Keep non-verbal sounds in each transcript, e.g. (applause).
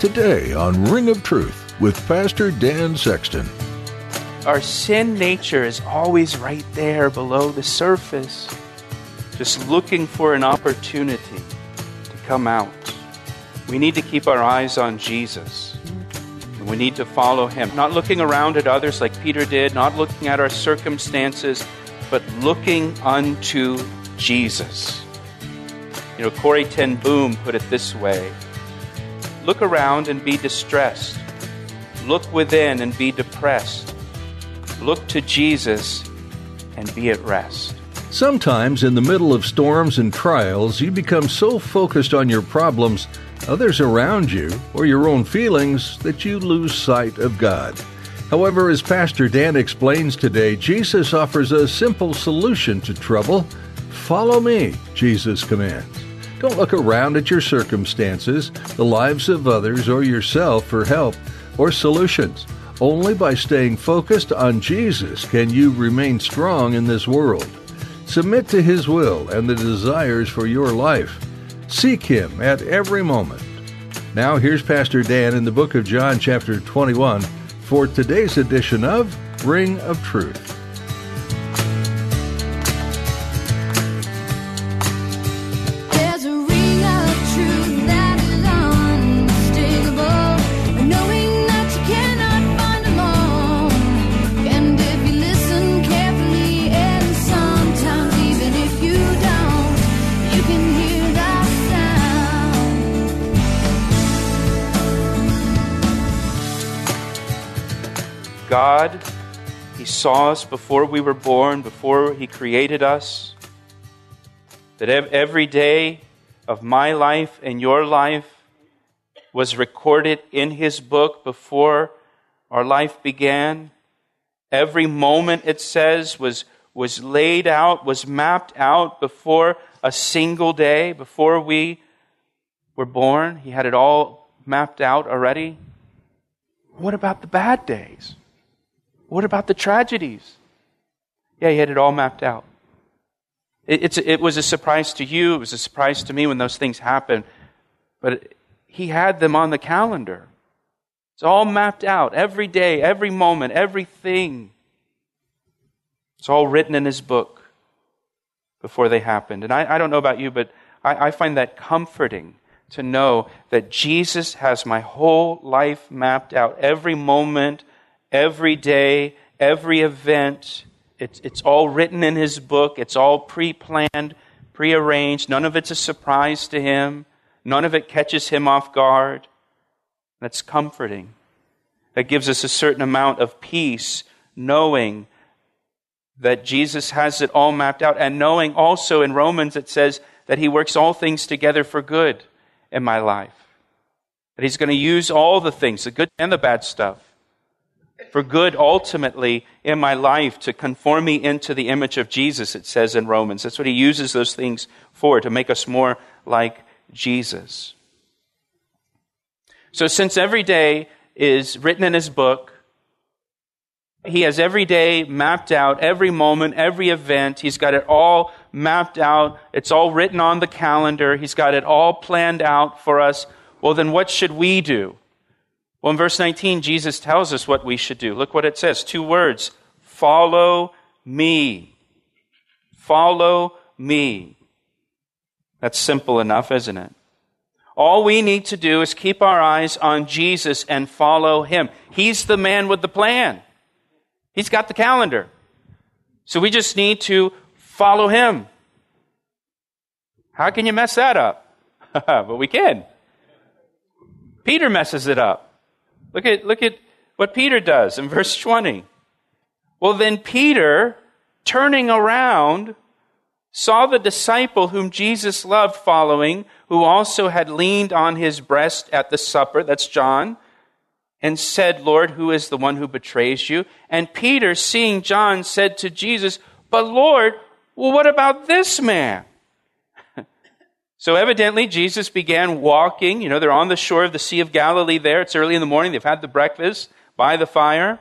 Today on Ring of Truth with Pastor Dan Sexton. Our sin nature is always right there below the surface, just looking for an opportunity to come out. We need to keep our eyes on Jesus. And we need to follow him, not looking around at others like Peter did, not looking at our circumstances, but looking unto Jesus. You know, Corrie Ten Boom put it this way Look around and be distressed. Look within and be depressed. Look to Jesus and be at rest. Sometimes, in the middle of storms and trials, you become so focused on your problems, others around you, or your own feelings that you lose sight of God. However, as Pastor Dan explains today, Jesus offers a simple solution to trouble. Follow me, Jesus commands. Don't look around at your circumstances, the lives of others, or yourself for help or solutions. Only by staying focused on Jesus can you remain strong in this world. Submit to His will and the desires for your life. Seek Him at every moment. Now, here's Pastor Dan in the book of John, chapter 21, for today's edition of Ring of Truth. Saw us before we were born, before He created us. That every day of my life and your life was recorded in His book before our life began. Every moment, it says, was, was laid out, was mapped out before a single day, before we were born. He had it all mapped out already. What about the bad days? What about the tragedies? Yeah, he had it all mapped out. It, it was a surprise to you. It was a surprise to me when those things happened. But he had them on the calendar. It's all mapped out. Every day, every moment, everything. It's all written in his book before they happened. And I, I don't know about you, but I, I find that comforting to know that Jesus has my whole life mapped out. Every moment, every day, every event. It's, it's all written in his book. It's all pre planned, pre arranged. None of it's a surprise to him. None of it catches him off guard. That's comforting. That gives us a certain amount of peace, knowing that Jesus has it all mapped out, and knowing also in Romans it says that he works all things together for good in my life. That he's going to use all the things, the good and the bad stuff, for good ultimately in my life to conform me into the image of Jesus, it says in Romans. That's what he uses those things for, to make us more like Jesus. So, since every day is written in his book, he has every day mapped out, every moment, every event. He's got it all mapped out. It's all written on the calendar. He's got it all planned out for us. Well, then what should we do? Well, in verse 19, Jesus tells us what we should do. Look what it says two words follow me. Follow me. That's simple enough, isn't it? All we need to do is keep our eyes on Jesus and follow him. He's the man with the plan. He's got the calendar. So we just need to follow him. How can you mess that up? (laughs) but we can. Peter messes it up. Look at, look at what Peter does in (laughs) verse 20. Well, then Peter, turning around, saw the disciple whom Jesus loved following, who also had leaned on his breast at the supper, that's John, and said, Lord, who is the one who betrays you? And Peter, seeing John, said to Jesus, But Lord, well, what about this man? So evidently, Jesus began walking. You know, they're on the shore of the Sea of Galilee there. It's early in the morning. They've had the breakfast by the fire.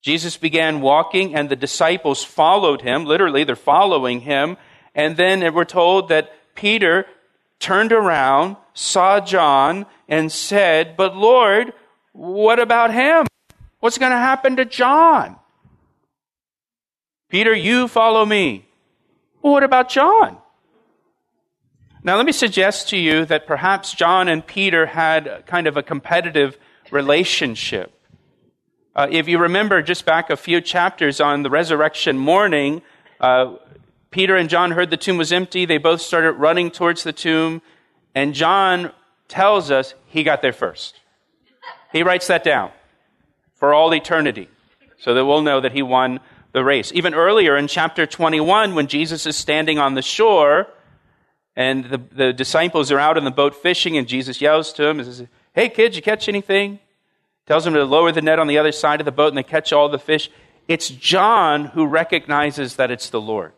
Jesus began walking, and the disciples followed him. Literally, they're following him. And then we're told that Peter turned around, saw John, and said, But Lord, what about him? What's going to happen to John? Peter, you follow me. Well, what about John? Now, let me suggest to you that perhaps John and Peter had kind of a competitive relationship. Uh, if you remember just back a few chapters on the resurrection morning, uh, Peter and John heard the tomb was empty. They both started running towards the tomb. And John tells us he got there first. He writes that down for all eternity so that we'll know that he won the race. Even earlier in chapter 21, when Jesus is standing on the shore and the, the disciples are out in the boat fishing, and Jesus yells to them, says, Hey, kids, you catch anything? tells them to lower the net on the other side of the boat and they catch all the fish. It's John who recognizes that it's the Lord.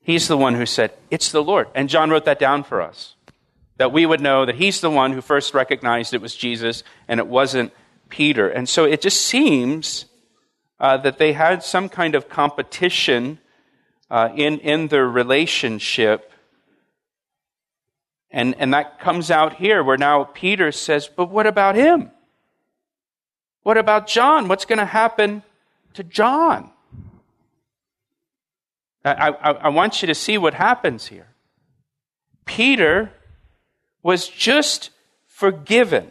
He's the one who said, It's the Lord. And John wrote that down for us. That we would know that he's the one who first recognized it was Jesus and it wasn't Peter. And so it just seems uh, that they had some kind of competition uh, in, in their relationship. And, and that comes out here where now Peter says, But what about him? What about John? What's going to happen to John? I, I, I, want you to see what happens here. Peter was just forgiven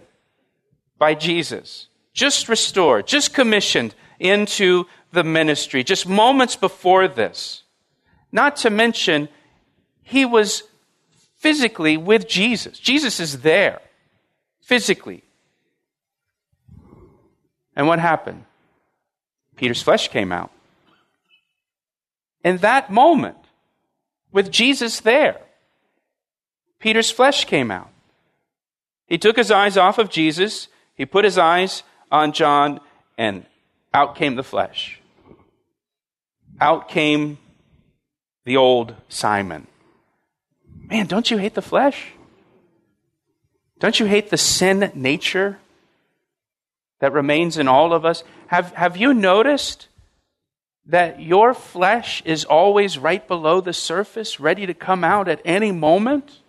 by Jesus, just restored, just commissioned into the ministry, just moments before this. Not to mention, he was physically with Jesus. Jesus is there, physically. And what happened? Peter's flesh came out. In that moment, with Jesus there, Peter's flesh came out. He took his eyes off of Jesus, he put his eyes on John, and out came the flesh. Out came the old Simon. Man, don't you hate the flesh? Don't you hate the sin nature that remains in all of us. Have, have you noticed that your flesh is always right below the surface, ready to come out at any moment?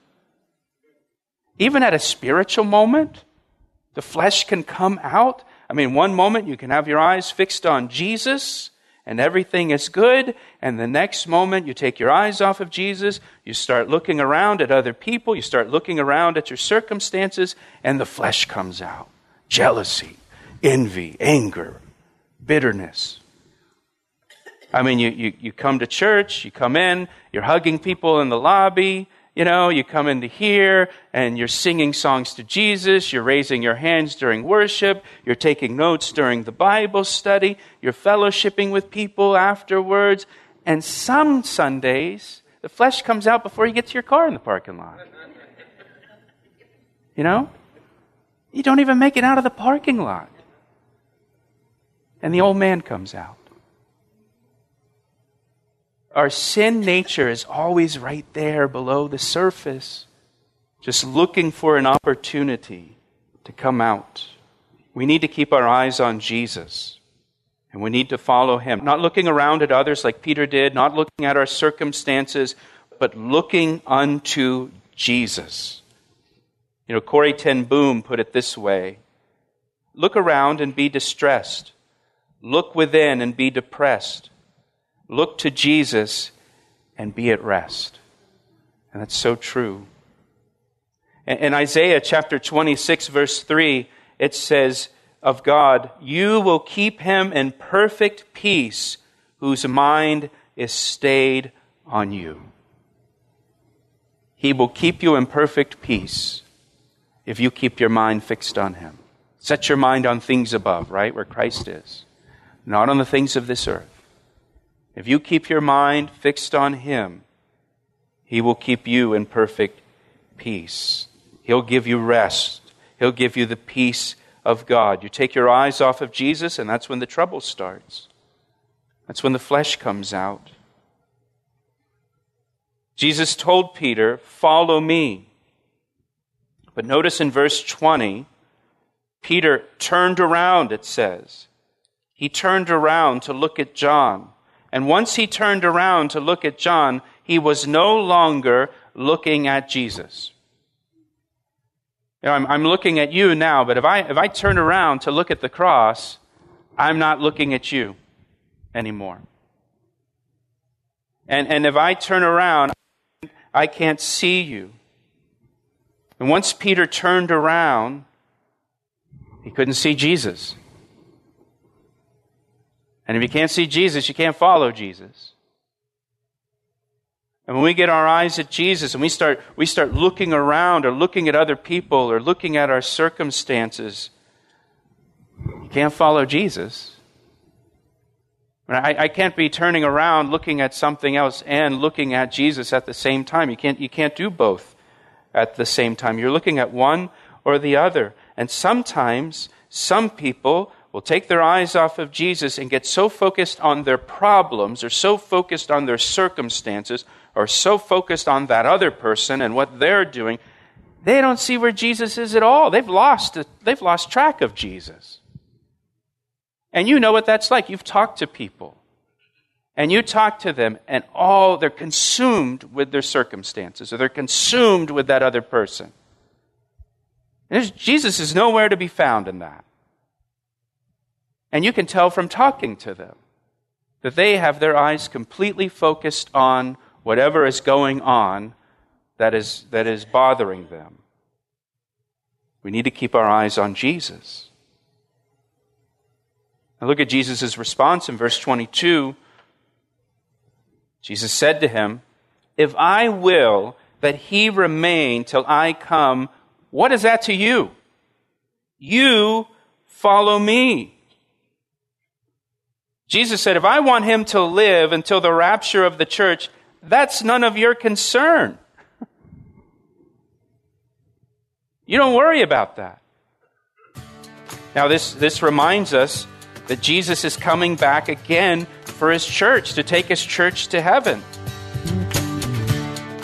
Even at a spiritual moment, the flesh can come out. I mean, one moment you can have your eyes fixed on Jesus and everything is good, and the next moment you take your eyes off of Jesus, you start looking around at other people, you start looking around at your circumstances, and the flesh comes out. Jealousy, envy, anger, bitterness. I mean, you, you, you come to church, you come in, you're hugging people in the lobby, you know, you come into here and you're singing songs to Jesus, you're raising your hands during worship, you're taking notes during the Bible study, you're fellowshipping with people afterwards, and some Sundays, the flesh comes out before you get to your car in the parking lot. You know? You don't even make it out of the parking lot and the old man comes out. Our sin nature is always right there below the surface, just looking for an opportunity to come out. We need to keep our eyes on Jesus. And we need to follow him. Not looking around at others like Peter did, not looking at our circumstances, but looking unto Jesus. You know, Corrie Ten Boom put it this way Look around and be distressed. Look within and be depressed. Look to Jesus and be at rest. And that's so true. In Isaiah chapter 26, verse 3, it says of God, You will keep him in perfect peace whose mind is stayed on you. He will keep you in perfect peace if you keep your mind fixed on him. Set your mind on things above, right, where Christ is not on the things of this earth. If you keep your mind fixed on Him, He will keep you in perfect peace. He'll give you rest. He'll give you the peace of God. You take your eyes off of Jesus, and that's when the trouble starts. That's when the flesh comes out. Jesus told Peter, Follow me. But notice in verse 20, Peter turned around, it says. He turned around to look at John. And once he turned around to look at John, he was no longer looking at Jesus. You know, I'm, I'm looking at you now, but if I, if I turn around to look at the cross, I'm not looking at you anymore. And, and if I turn around, I can't see you. And once Peter turned around, he couldn't see Jesus. And if you can't see Jesus, you can't follow Jesus. And when we get our eyes at Jesus and we start, we start looking around or looking at other people or looking at our circumstances, you can't follow Jesus. I, I can't be turning around looking at something else and looking at Jesus at the same time. You can't, you can't do both at the same time. You're looking at one or the other. And sometimes some people will take their eyes off of Jesus and get so focused on their problems or so focused on their circumstances or so focused on that other person and what they're doing, they don't see where Jesus is at all. They've lost, they've lost track of Jesus. And you know what that's like. You've talked to people. And you talk to them, and all they're consumed with their circumstances, or they're consumed with that other person. Jesus is nowhere to be found in that. And you can tell from talking to them that they have their eyes completely focused on whatever is going on that is, that is bothering them. We need to keep our eyes on Jesus. Now look at Jesus' response in verse 22. Jesus said to him, If I will that he remain till I come, what is that to you? You follow me. Jesus said, If I want him to live until the rapture of the church, that's none of your concern. You don't worry about that. Now, this, this reminds us that Jesus is coming back again for his church, to take his church to heaven.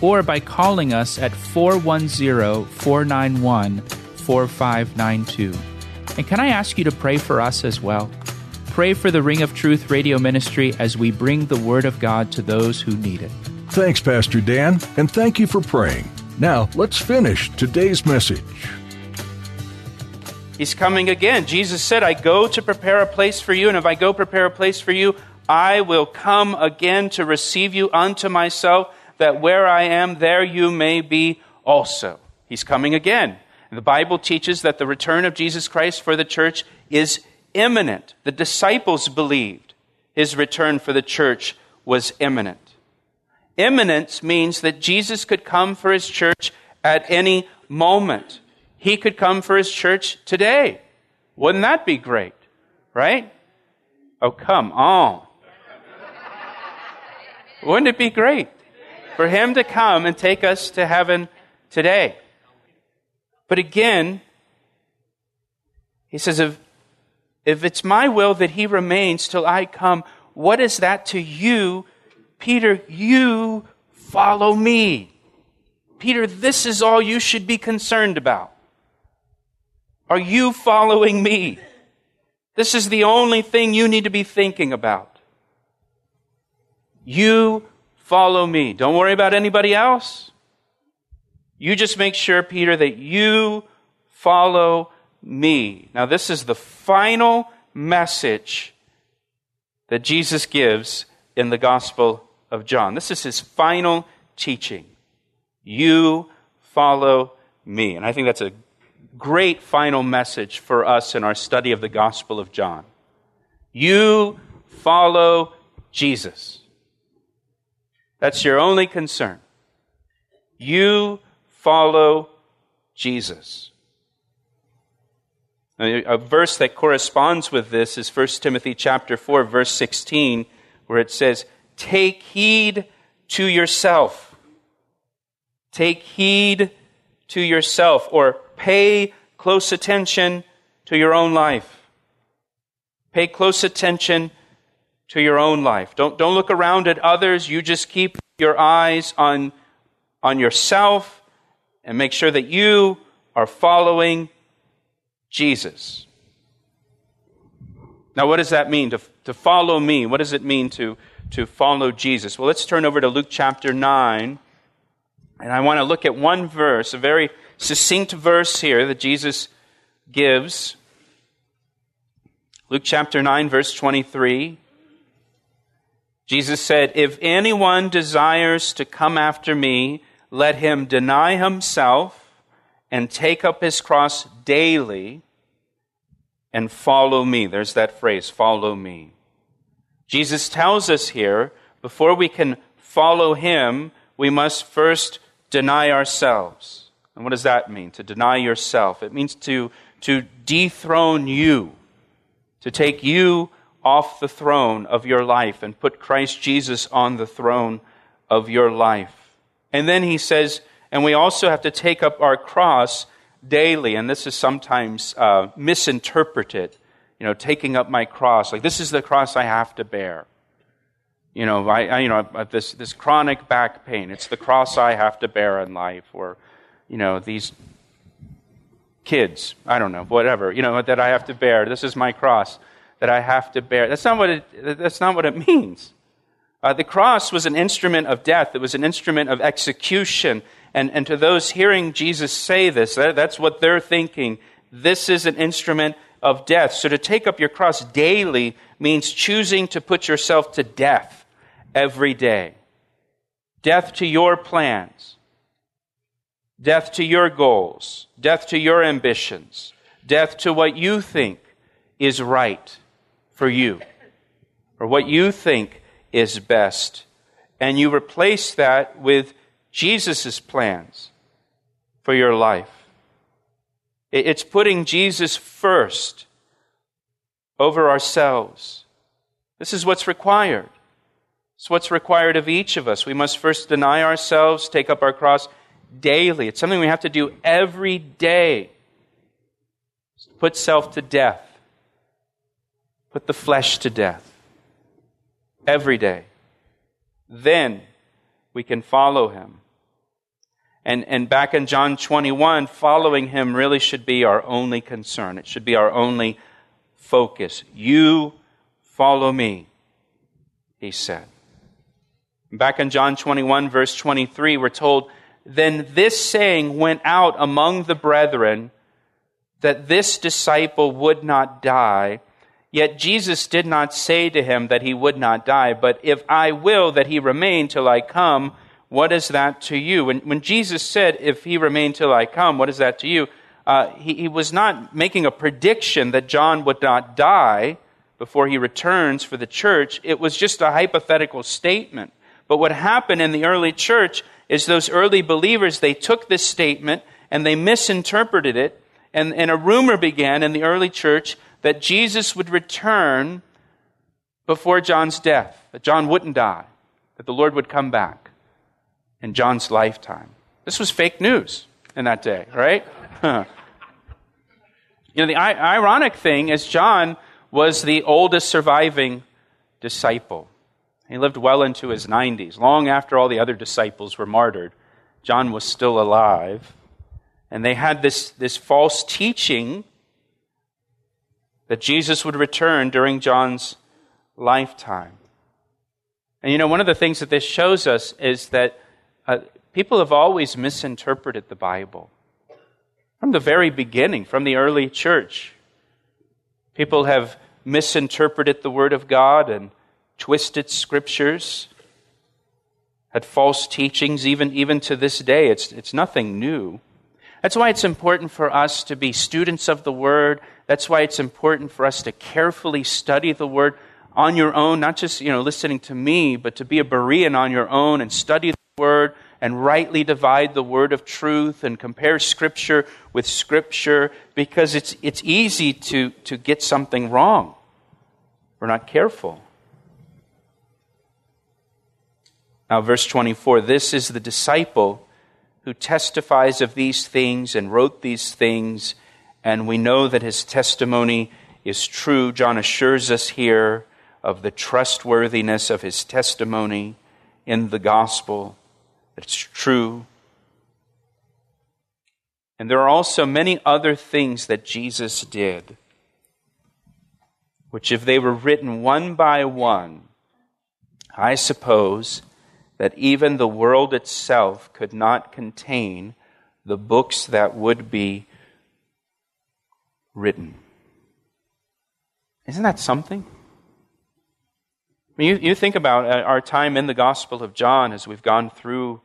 or by calling us at 410 491 4592. And can I ask you to pray for us as well? Pray for the Ring of Truth radio ministry as we bring the Word of God to those who need it. Thanks, Pastor Dan, and thank you for praying. Now, let's finish today's message. He's coming again. Jesus said, I go to prepare a place for you, and if I go prepare a place for you, I will come again to receive you unto myself, that where I am, there you may be also. He's coming again. The Bible teaches that the return of Jesus Christ for the church is imminent. The disciples believed his return for the church was imminent. Imminence means that Jesus could come for his church at any moment. He could come for his church today. Wouldn't that be great? Right? Oh, come on. Wouldn't it be great for him to come and take us to heaven today? But again, he says, if, if it's my will that he remains till I come, what is that to you? Peter, you follow me. Peter, this is all you should be concerned about. Are you following me? This is the only thing you need to be thinking about. You follow me. Don't worry about anybody else. You just make sure, Peter, that you follow me. Now, this is the final message that Jesus gives in the Gospel of John. This is his final teaching. You follow me. And I think that's a great final message for us in our study of the Gospel of John. You follow Jesus. That's your only concern. You follow Jesus. A verse that corresponds with this is 1 Timothy chapter 4 verse 16 where it says, "Take heed to yourself. Take heed to yourself or pay close attention to your own life. Pay close attention to your own life. Don't, don't look around at others. You just keep your eyes on, on yourself and make sure that you are following Jesus. Now, what does that mean to, to follow me? What does it mean to, to follow Jesus? Well, let's turn over to Luke chapter 9. And I want to look at one verse, a very succinct verse here that Jesus gives. Luke chapter 9, verse 23. Jesus said, If anyone desires to come after me, let him deny himself and take up his cross daily and follow me. There's that phrase, follow me. Jesus tells us here, before we can follow him, we must first deny ourselves. And what does that mean? To deny yourself. It means to, to dethrone you, to take you off the throne of your life and put Christ Jesus on the throne of your life. And then he says, and we also have to take up our cross daily, and this is sometimes uh, misinterpreted. You know, taking up my cross, like this is the cross I have to bear. You know, I, I you know this this chronic back pain. It's the cross I have to bear in life, or you know these kids. I don't know, whatever. You know that I have to bear. This is my cross that I have to bear. That's not what it. That's not what it (laughs) means. Uh, the cross was an instrument of death. It was an instrument of execution. And, and to those hearing Jesus say this, that, that's what they're thinking. This is an instrument of death. So to take up your cross daily means choosing to put yourself to death every day. Death to your plans. Death to your goals. Death to your ambitions. Death to what you think is right for you. Or what you think is best. And you replace that with Jesus' plans for your life. It's putting Jesus first over ourselves. This is what's required. It's what's required of each of us. We must first deny ourselves, take up our cross daily. It's something we have to do every day. Put self to death. Put the flesh to death. Every day. Then we can follow him. And, and back in John 21, following him really should be our only concern. It should be our only focus. You follow me, he said. Back in John 21, verse 23, we're told, Then this saying went out among the brethren that this disciple would not die. Yet Jesus did not say to him that he would not die, but if I will that he remain till I come, what is that to you? When, when Jesus said, If he remain till I come, what is that to you? Uh, he, he was not making a prediction that John would not die before he returns for the church. It was just a hypothetical statement. But what happened in the early church is those early believers, they took this statement and they misinterpreted it. And, and a rumor began in the early church that Jesus would return before John's death, that John wouldn't die, that the Lord would come back in John's lifetime. This was fake news in that day, right? (laughs) You know, the ironic thing is John was the oldest surviving disciple. He lived well into his 90s. Long after all the other disciples were martyred, John was still alive. And they had this, this false teaching that Jesus would return during John's lifetime. And you know, one of the things that this shows us is that uh, people have always misinterpreted the Bible. From the very beginning, from the early church, people have misinterpreted the Word of God and twisted scriptures. had false teachings, even, even to this day. It's, it's nothing new. That's why it's important for us to be students of the Word. That's why it's important for us to carefully study the Word on your own, not just you know, listening to me, but to be a Berean on your own and study the Word and rightly divide the Word of truth and compare Scripture with Scripture because it's, it's easy to, to get something wrong. We're not careful. Now, verse 24 this is the disciple who testifies of these things and wrote these things, and we know that his testimony is true. John assures us here of the trustworthiness of his testimony in the gospel, it's true. And there are also many other things that Jesus did, which, if they were written one by one, I suppose that even the world itself could not contain the books that would be written. Isn't that something? I mean, you, you think about uh, our time in the Gospel of John as we've gone through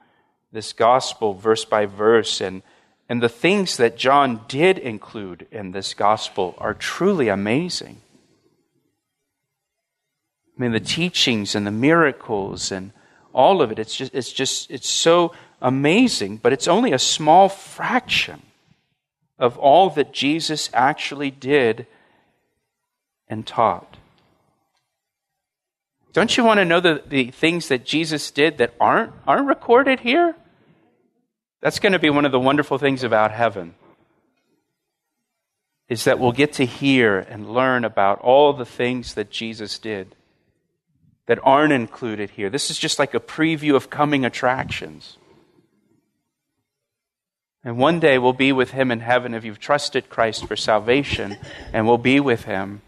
this Gospel verse by verse, and, and the things that John did include in this Gospel are truly amazing. I mean, the teachings and the miracles and all of it. It's just, it's just, it's so amazing, but it's only a small fraction of all that Jesus actually did and taught. Don't you want to know the, the things that Jesus did that aren't, aren't recorded here? That's going to be one of the wonderful things about heaven. Is that we'll get to hear and learn about all the things that Jesus did that aren't included here. This is just like a preview of coming attractions. And one day we'll be with him in heaven if you've trusted Christ for salvation, and we'll be with him,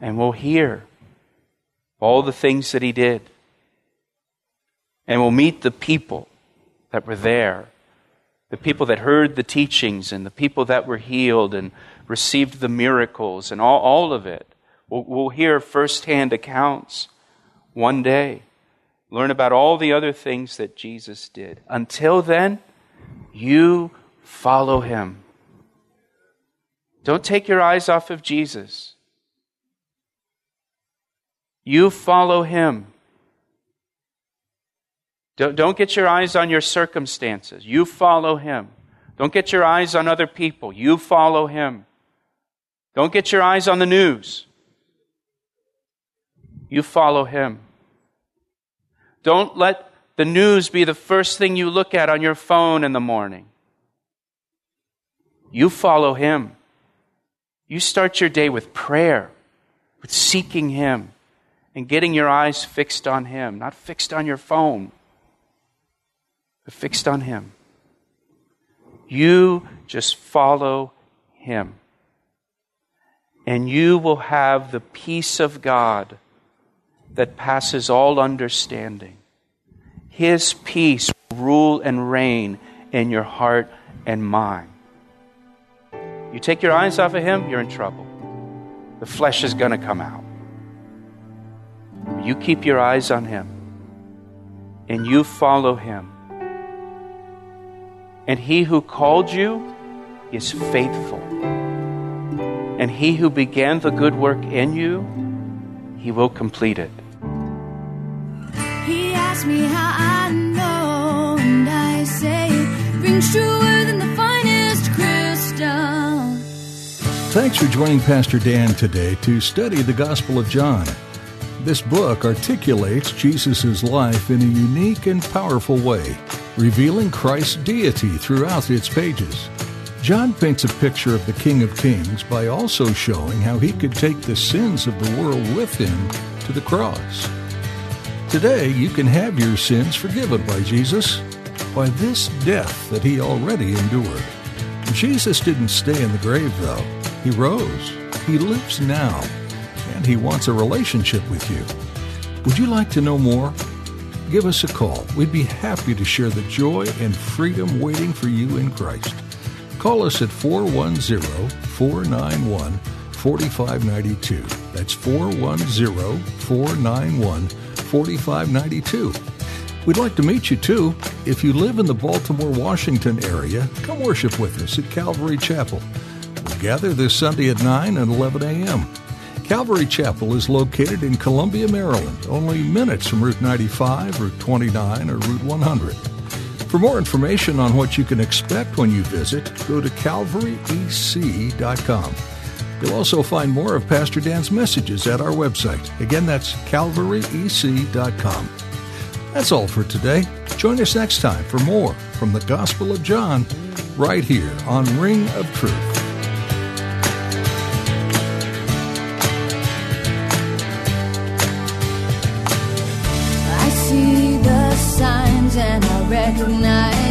and we'll hear all the things that he did. And we'll meet the people that were there, the people that heard the teachings, and the people that were healed and received the miracles, and all, all of it. We'll, we'll hear firsthand accounts one day. Learn about all the other things that Jesus did. Until then, you follow him. Don't take your eyes off of Jesus. You follow him. Don't, don't get your eyes on your circumstances. You follow him. Don't get your eyes on other people. You follow him. Don't get your eyes on the news. You follow him. Don't let the news be the first thing you look at on your phone in the morning. You follow him. You start your day with prayer, with seeking him, and getting your eyes fixed on him, not fixed on your phone, but fixed on him. You just follow him and you will have the peace of God that passes all understanding. His peace rule and reign in your heart and mind. You take your eyes off of Him, you're in trouble. The flesh is going to come out. You keep your eyes on Him and you follow Him. And He who called you is faithful. And he who began the good work in you, he will complete it. He asked me how I Thanks for joining Pastor Dan today to study the Gospel of John. This book articulates Jesus' life in a unique and powerful way, revealing Christ's deity throughout its pages. John paints a picture of the King of Kings by also showing how he could take the sins of the world with him to the cross. Today, you can have your sins forgiven by Jesus by this death that he already endured. Jesus didn't stay in the grave, though. He rose. He lives now, and he wants a relationship with you. Would you like to know more? Give us a call. We'd be happy to share the joy and freedom waiting for you in Christ. Call us at 410 491 4592. That's 410 491 4592. We'd like to meet you too. If you live in the Baltimore, Washington area, come worship with us at Calvary Chapel. Gather this Sunday at 9 and 11 a.m. Calvary Chapel is located in Columbia, Maryland, only minutes from Route 95, Route 29, or Route 100. For more information on what you can expect when you visit, go to calvaryec.com. You'll also find more of Pastor Dan's messages at our website. Again, that's calvaryec.com. That's all for today. Join us next time for more from the Gospel of John right here on Ring of Truth. And I recognize